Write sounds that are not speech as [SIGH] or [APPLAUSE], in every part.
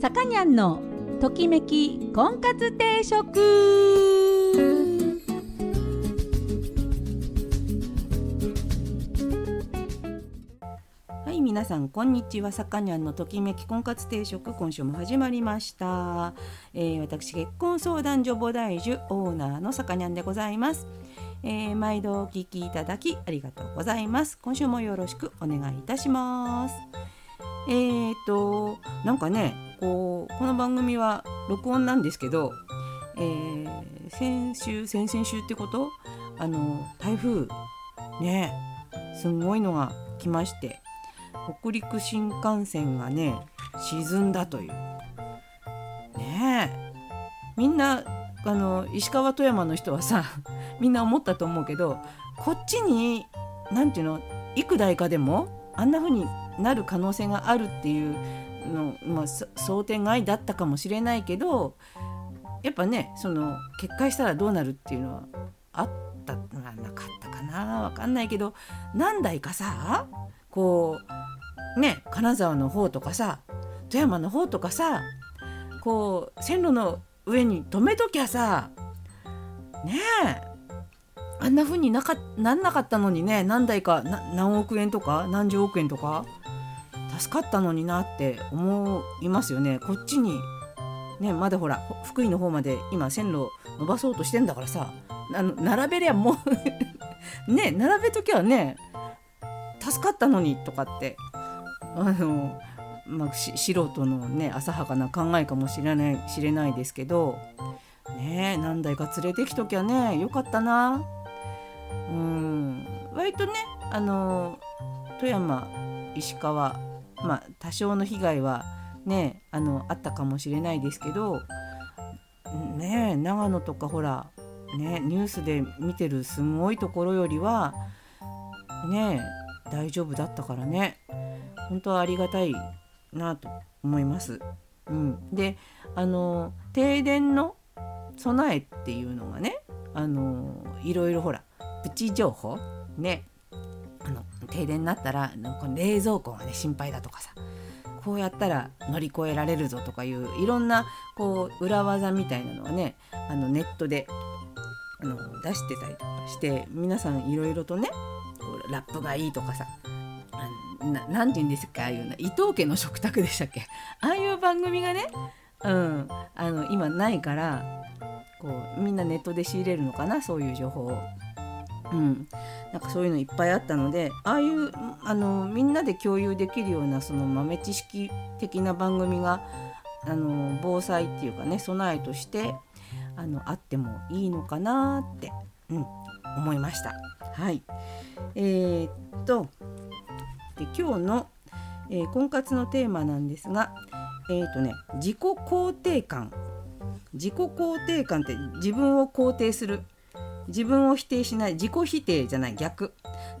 さかにゃんのときめき婚活定食。はい皆さんこんにちは。さかにゃんのときめき婚活定食今週も始まりました、えー私結婚相談所母大樹オーナーのさかにゃんでございます、えー毎度お聞きいただきありがとうございます。今週もよろしくお願いいたします。えーとなんかねこうこの番組は録音なんですけど、えー先週先々週ってこと？あの台風ねすごいのが来まして北陸新幹線がね沈んだという。ねえ。みんなあの石川富山の人はさ [LAUGHS] みんな思ったと思うけどこっちに何ていうの？幾代かでもあんな風になる可能性があるっていうの、まあ、想定外だったかもしれないけどやっぱねその決壊したらどうなるっていうのはあったまあなかったかなわかんないけど何台かさこうね金沢の方とかさ富山の方とかさこう線路の上に止めときゃさねえあんな風になかなんなかったのにね何台か何億円とか何十億円とか。助かったのになって思いますよね。こっちにねまだほら福井の方まで今線路伸ばそうとしてんだからさあの並べりゃもう [LAUGHS] ね並べときゃね助かったのにとかってあの、まあ、素人のね浅はかな考えかもしれない知れないですけどね何台か連れてきときゃねよかったな。うん。割とねあの富山石川まあ多少の被害はねあのあったかもしれないですけどね長野とかほらねニュースで見てるすごいところよりはね大丈夫だったからね本当はありがたいなと思います。うん、であの停電の備えっていうのがねあのいろいろほらプチ情報ねあの停電になったらなんか冷蔵庫がね心配だとかさこうやったら乗り越えられるぞとかいういろんなこう裏技みたいなのはねあのネットであの出してたりとかして皆さんいろいろとねこうラップがいいとかさあななんて言うんですかああいうの伊藤家の食卓でしたっけ？ああいう番組がね、うん、あの今ないからこうみんなネットで仕入れるのかなそういう情報を。うん、なんかそういうのいっぱいあったのでああいうあのみんなで共有できるようなその豆知識的な番組があの防災っていうかね備えとしてあのあってもいいのかなって、うん、思いました。はい、えーっとで今日の、えー婚活のテーマなんですがえーっとね自己肯定感。自己肯定感って自分を肯定する。自分を否定しない自己否定じゃない逆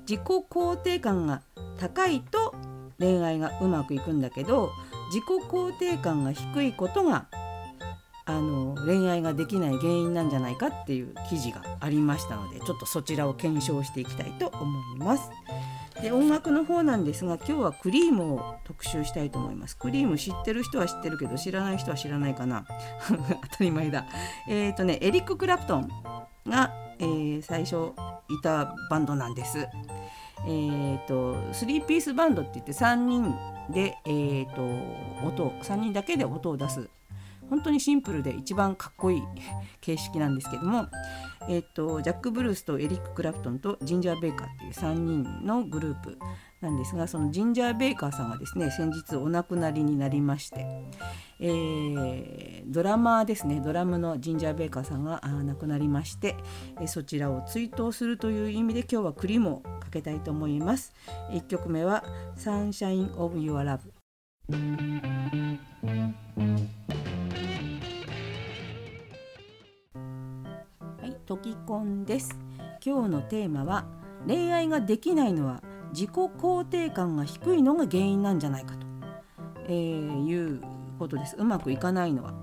自己肯定感が高いと恋愛がうまくいくんだけど自己肯定感が低いことがあの恋愛ができない原因なんじゃないかっていう記事がありましたのでちょっとそちらを検証していきたいと思います。で音楽の方なんですが今日はクリームを特集したいと思います。クリーム知ってる人は知ってるけど知らない人は知らないかな [LAUGHS] 当たり前だ。えっ、とねエリック・クラプトンが、えー最初いたバンドなんです。えー、と3ピースバンドって言って3人で、えー、と音3人だけで音を出す本当にシンプルで一番かっこいい形式なんですけども、えー、とジャック・ブルースとエリック・クラプトンとジンジャー・ベイカーっていう3人のグループなんですがそのジンジャー・ベイカーさんがですね先日お亡くなりになりまして、えードラマーですねドラムのジンジャー・ベイカーさんがあ亡くなりまして、えーそちらを追悼するという意味で今日はクリームをかけたいと思います。1曲目は「Sunshine of Your Love」はい、トキコンです。今日のテーマは恋愛ができないのは自己肯定感が低いのが原因なんじゃないかと、えーいうことですうまくいかないのは。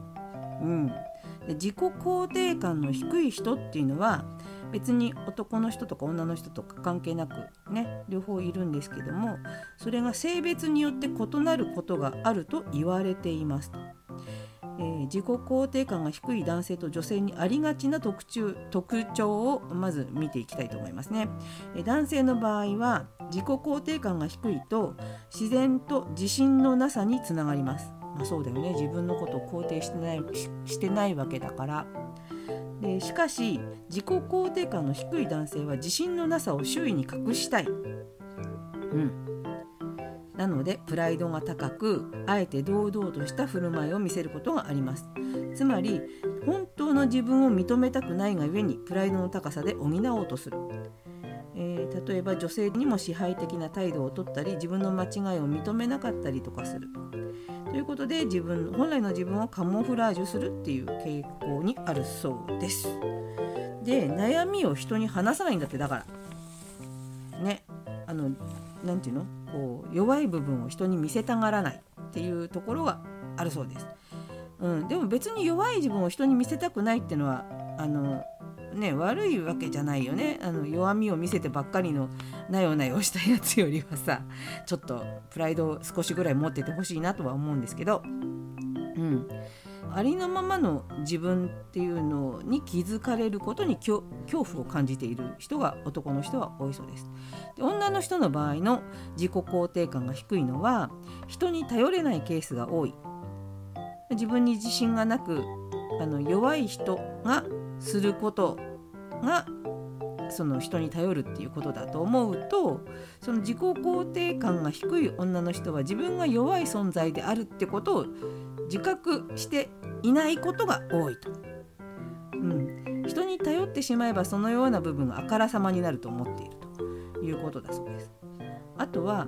うん、で自己肯定感の低い人っていうのは別に男の人とか女の人とか関係なくね両方いるんですけどもそれが性別によって異なることがあると言われていますと。えー、自己肯定感が低い男性と女性にありがちな特徴特徴をまず見ていきたいと思いますね、えー、男性の場合は自己肯定感が低いと自然と自信のなさにつながります。まあ、そうだよね。自分のことを肯定してないしてないわけだから。でしかし自己肯定感の低い男性は自信のなさを周囲に隠したい、うん、なのでプライドが高くあえて堂々とした振る舞いを見せることがあります。つまり本当の自分を認めたくないがゆえにプライドの高さで補おうとする、えー、例えば女性にも支配的な態度をとったり自分の間違いを認めなかったりとかする。ということで自分本来の自分をカモフラージュするっていう傾向にあるそうです。で悩みを人に話さないんだってだから。ね。あの何て言うの？こう弱い部分を人に見せたがらないっていうところがあるそうです。うん、でも別に弱い自分を人に見せたくないっていうのはあのね悪いわけじゃないよね。あの弱みを見せてばっかりのなよなよしたやつよりはさちょっとプライドを少しぐらい持っててほしいなとは思うんですけど。うん。ありのままの自分っていうのに気づかれることに恐怖を感じている人が男の人は多いそうです。で女の人の場合の自己肯定感が低いのは人に頼れないケースが多い。自分に自信がなくあの弱い人がすることがその人に頼るっていうことだと思うとその自己肯定感が低い女の人は自分が弱い存在であるってことを自覚していないことが多いと。うん、人に頼ってしまえばそのような部分があからさまになると思っているということだそうです。あとは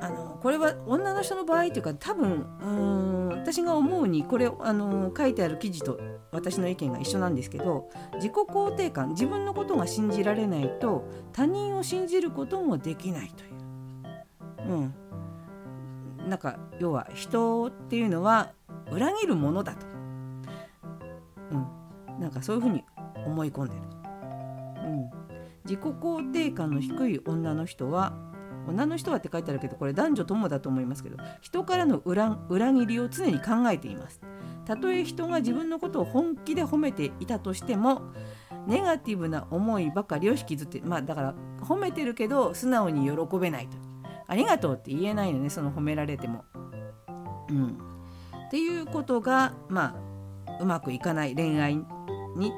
あのこれは女の人の場合というか多分うん私が思うにこれあの書いてある記事と私の意見が一緒なんですけど自己肯定感自分のことが信じられないと他人を信じることもできないという。うんなんか要は人っていうのは裏切るものだと、うん、なんかそういうふうに思い込んでる、うん、自己肯定感の低い女の人は女の人はって書いてあるけどこれ男女ともだと思いますけど人からの裏裏切りを常に考えています。たとえ人が自分のことを本気で褒めていたとしてもネガティブな思いばかりを引きずってまあだから褒めてるけど素直に喜べないと。ありがとうって言えないのねその褒められても。うん、っていうことがまあうまくいかない恋愛に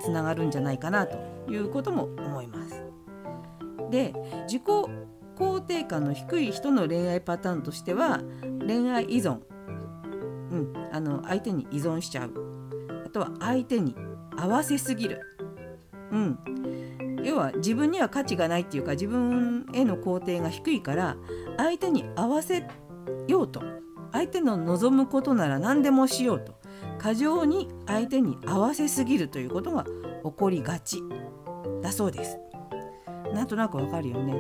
つながるんじゃないかなということも思います。で自己肯定感の低い人の恋愛パターンとしては恋愛依存、うん、あの相手に依存しちゃう。あとは相手に合わせすぎる、うん、要は自分には価値がないっていうか自分への肯定が低いから相手に合わせようと相手の望むことなら何でもしようと過剰に相手に合わせすぎるということが起こりがちだそうです。なんとなくわかるよね。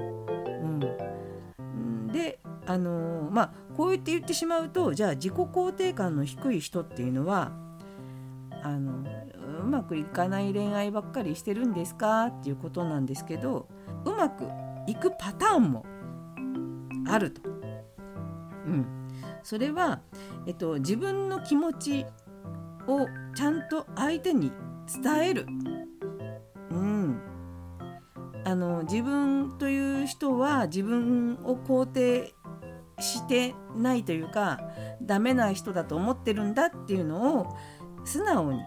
うんであのー、まあこう言って言ってしまうとじゃあ自己肯定感の低い人っていうのはあのうまくいかない恋愛ばっかりしてるんですか？っていうことなんですけどうまくいくパターンもあると。うん、それは、えっと、自分の気持ちをちゃんと相手に伝える。うんあの自分という人は自分を肯定してないというかダメな人だと思ってるんだっていうのを素直に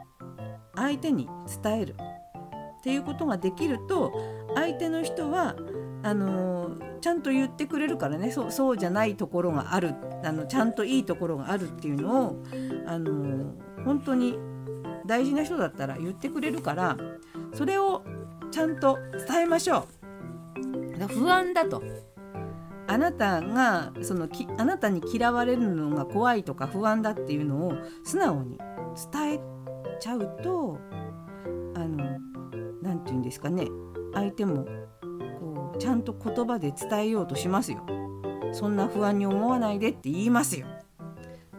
相手に伝えるっていうことができると相手の人はあのちゃんと言ってくれるからね。そうそうじゃないところがある。あのちゃんといいところがあるっていうのをあの本当に大事な人だったら言ってくれるからそれをちゃんと伝えましょう。不安だと。あなたがそのきあなたに嫌われるのが怖いとか不安だっていうのを素直に伝えちゃうとあの何て言うんですかね相手もこうちゃんと言葉で伝えようとしますよ。そんな不安に思わないでって言いますよ。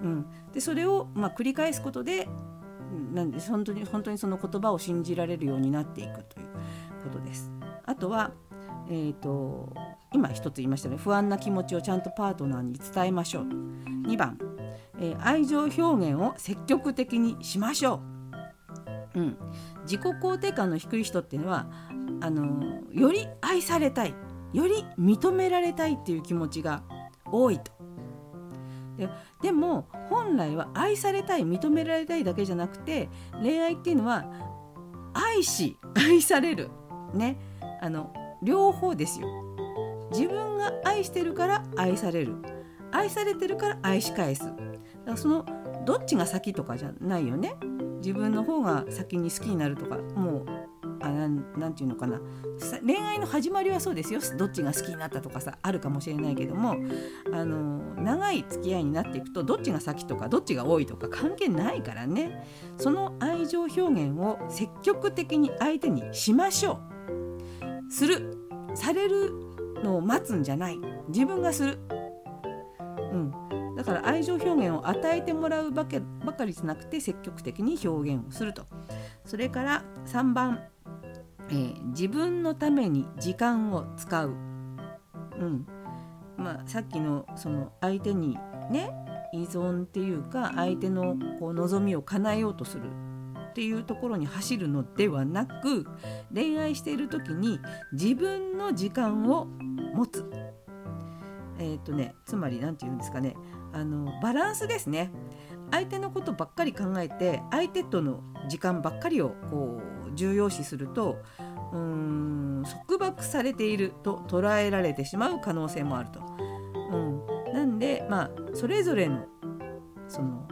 うん、でそれを、まあ、繰り返すことでなんで本当に本当にその言葉を信じられるようになっていくということです。あとは、えーと、今一つ言いましたね不安な気持ちをちゃんとパートナーに伝えましょう2番、えー、愛情表現を積極的にしましょう。うん、自己肯定感の低い人っていうのはあのより愛されたいより認められたいっていう気持ちが多いと。ででも本来は愛されたい認められたいだけじゃなくて恋愛っていうのは愛し愛される。ね。あの両方ですよ。自分が愛してるから愛される。愛されてるから愛し返す。だからそのどっちが先とかじゃないよね。自分の方が先に好きになるとかもうあなんなんていうのかな。恋愛の始まりはそうですよ。どっちが好きになったとかさあるかもしれないけどもあの長い付き合いになっていくとどっちが先とかどっちが多いとか関係ないからね。その愛情表現を積極的に相手にしましょう。する。されるのを待つんじゃない。自分がする、うん、だから愛情表現を与えてもらうばかりじゃなくて積極的に表現をすると。それから3番えー、自分のために時間を使う、うん。まあ、さっきのその相手にね依存っていうか相手のこう望みを叶えようとするっていうところに走るのではなく恋愛している時に自分の時間を持つ。えーとね、つまり何て言うんですかねあのバランスですね。相手のことばっかり考えて相手との時間ばっかりをこう重要視するとうーん束縛されていると捉えられてしまう可能性もあると。うん、なんでまあそれぞれのその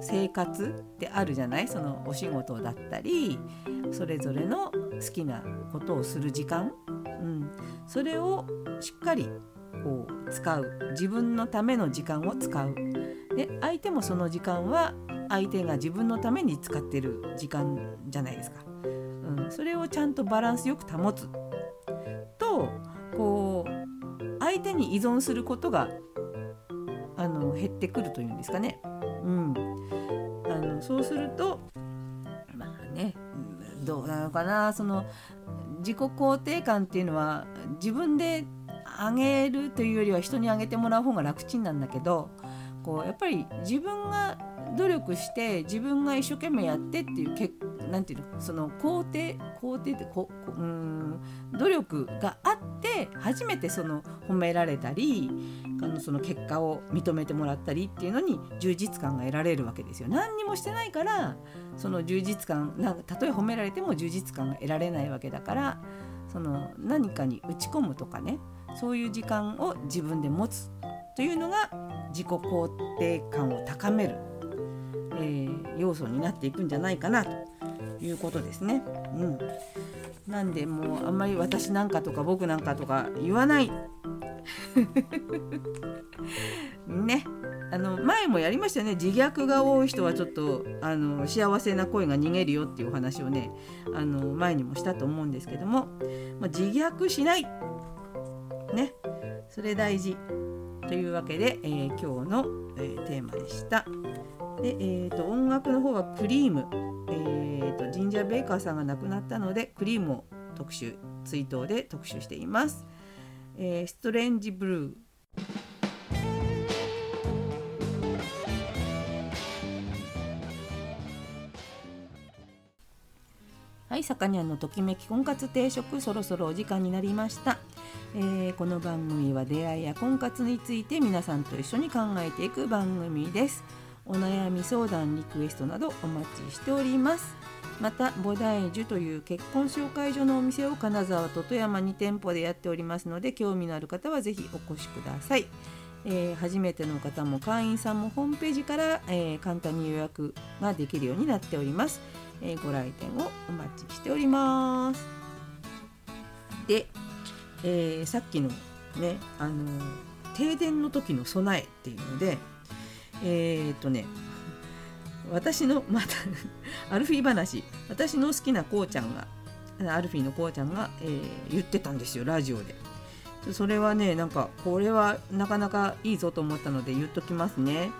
生活ってあるじゃない？そのお仕事だったりそれぞれの好きなことをする時間、うん、それをしっかりこう使う。自分のための時間を使う。で相手もその時間は相手が自分のために使ってる時間じゃないですか。うん、それをちゃんとバランスよく保つ。とこう相手に依存することがあの減ってくるというんですかね。うん、あのそうするとまあねどうなのかな。その自己肯定感っていうのは自分であげるというよりは人にあげてもらう方が楽ちんなんだけどこうやっぱり自分が努力して自分が一生懸命やってっていう結なんていうのその肯定肯定ってこうん努力があって初めてその褒められたりあのその結果を認めてもらったりっていうのに充実感が得られるわけですよ。何にもしてないからその充実感なんたとえ褒められても充実感が得られないわけだからその何かに打ち込むとかねそういう時間を自分で持つというのが自己肯定感を高める、えー、要素になっていくんじゃないかなということですね。うん、なんでもうあんまり私なんかとか僕なんかとか言わない。[LAUGHS] ね。あの前もやりましたよね自虐が多い人はちょっとあの幸せな声が逃げるよっていうお話をねあの前にもしたと思うんですけども、ま、自虐しないね。それ大事。というわけで、えー、今日の、えー、テーマでした。で、えーと、音楽の方はクリーム、えーと、ジンジャーベイカーさんが亡くなったのでクリームを特集追悼で特集しています。えー、ストレンジブルー。はい、さかにゃんのときめき婚活定食そろそろお時間になりました、えー、この番組は出会いや婚活について皆さんと一緒に考えていく番組です。お悩み相談リクエストなどお待ちしております。また菩提樹という結婚紹介所のお店を金沢と富山2店舗でやっておりますので興味のある方はぜひお越しください、えー、初めての方も会員さんもホームページから、えー、簡単に予約ができるようになっております、えー、ご来店をお待ちしております。で、えさっきのねあの停電の時の備えっていうのでえー、っとね私のまた [LAUGHS] アルフィー話私の好きなこうちゃんがアルフィーのこうちゃんが、えー、言ってたんですよラジオで。それはねなんかこれはなかなかいいぞと思ったので言っときますね。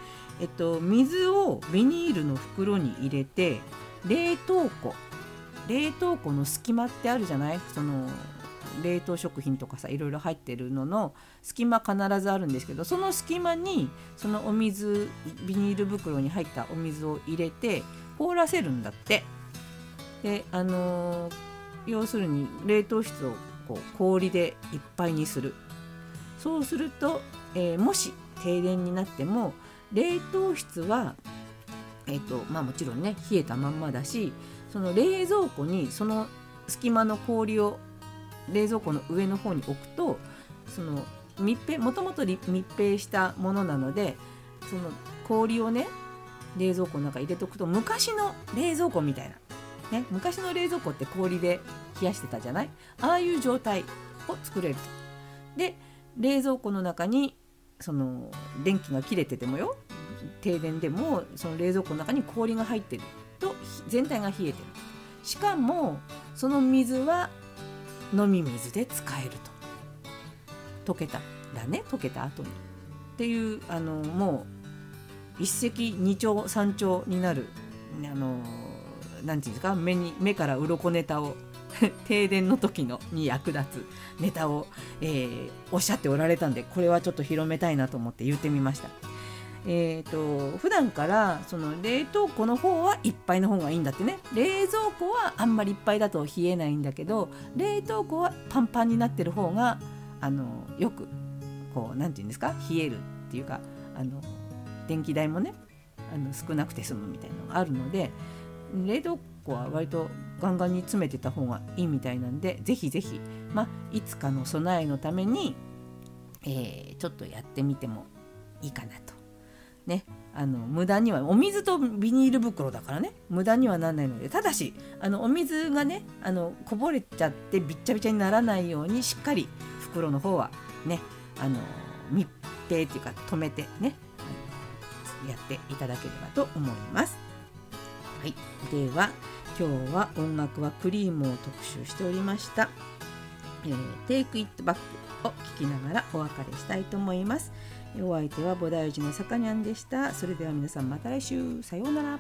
えっと水をビニールの袋に入れて冷凍庫。冷凍庫の隙間ってあるじゃない？その冷凍食品とかさいろいろ入ってるのの隙間必ずあるんですけどその隙間にそのお水ビニール袋に入ったお水を入れて凍らせるんだって。であのー、要するに冷凍室をこう氷でいっぱいにする。そうすると、えー、もし停電になっても冷凍室はえーとまあ、もちろんね冷えたまんまだしその冷蔵庫にその隙間の氷を冷蔵庫の上の方に置くとその密閉もともと密閉したものなのでその氷をね冷蔵庫の中入れとくと昔の冷蔵庫みたいな、ね、昔の冷蔵庫って氷で冷やしてたじゃない？ああいう状態を作れると。で冷蔵庫の中にその電気が切れててもよ。停電でもその冷蔵庫の中に氷が入ってると全体が冷えてる。しかもその水は飲み水で使えると溶けたらね溶けた後にっていうあのもう一石二鳥三鳥になるあのなんていうんですか目に目から鱗ネタを [LAUGHS] 停電の時のに役立つネタを、えー、おっしゃっておられたんでこれはちょっと広めたいなと思って言ってみました。えーと、普段からその冷凍庫の方はいっぱいの方がいいんだってね。冷蔵庫はあんまりいっぱいだと冷えないんだけど冷凍庫はパンパンになってる方があのよくこう何て言うんですか？冷えるっていうかあの電気代もねあの少なくて済むみたいなのがあるので冷凍庫は割とガンガンに詰めてた方がいいみたいなんでぜひぜひ、まあ、いつかの備えのために、えー、ちょっとやってみてもいいかなと。ねあの無駄にはお水とビニール袋だからね無駄にはならないのでただしあのお水がねあのこぼれちゃってびっちゃびちゃにならないようにしっかり袋の方はねあの密閉っていうか止めてねやっていただければと思います。はい、では今日は音楽はクリームを特集しておりました。えー、Take It Back を聴きながらお別れしたいと思います。お相手は菩提寺のさかにゃんでした。それでは皆さんまた来週。さようなら。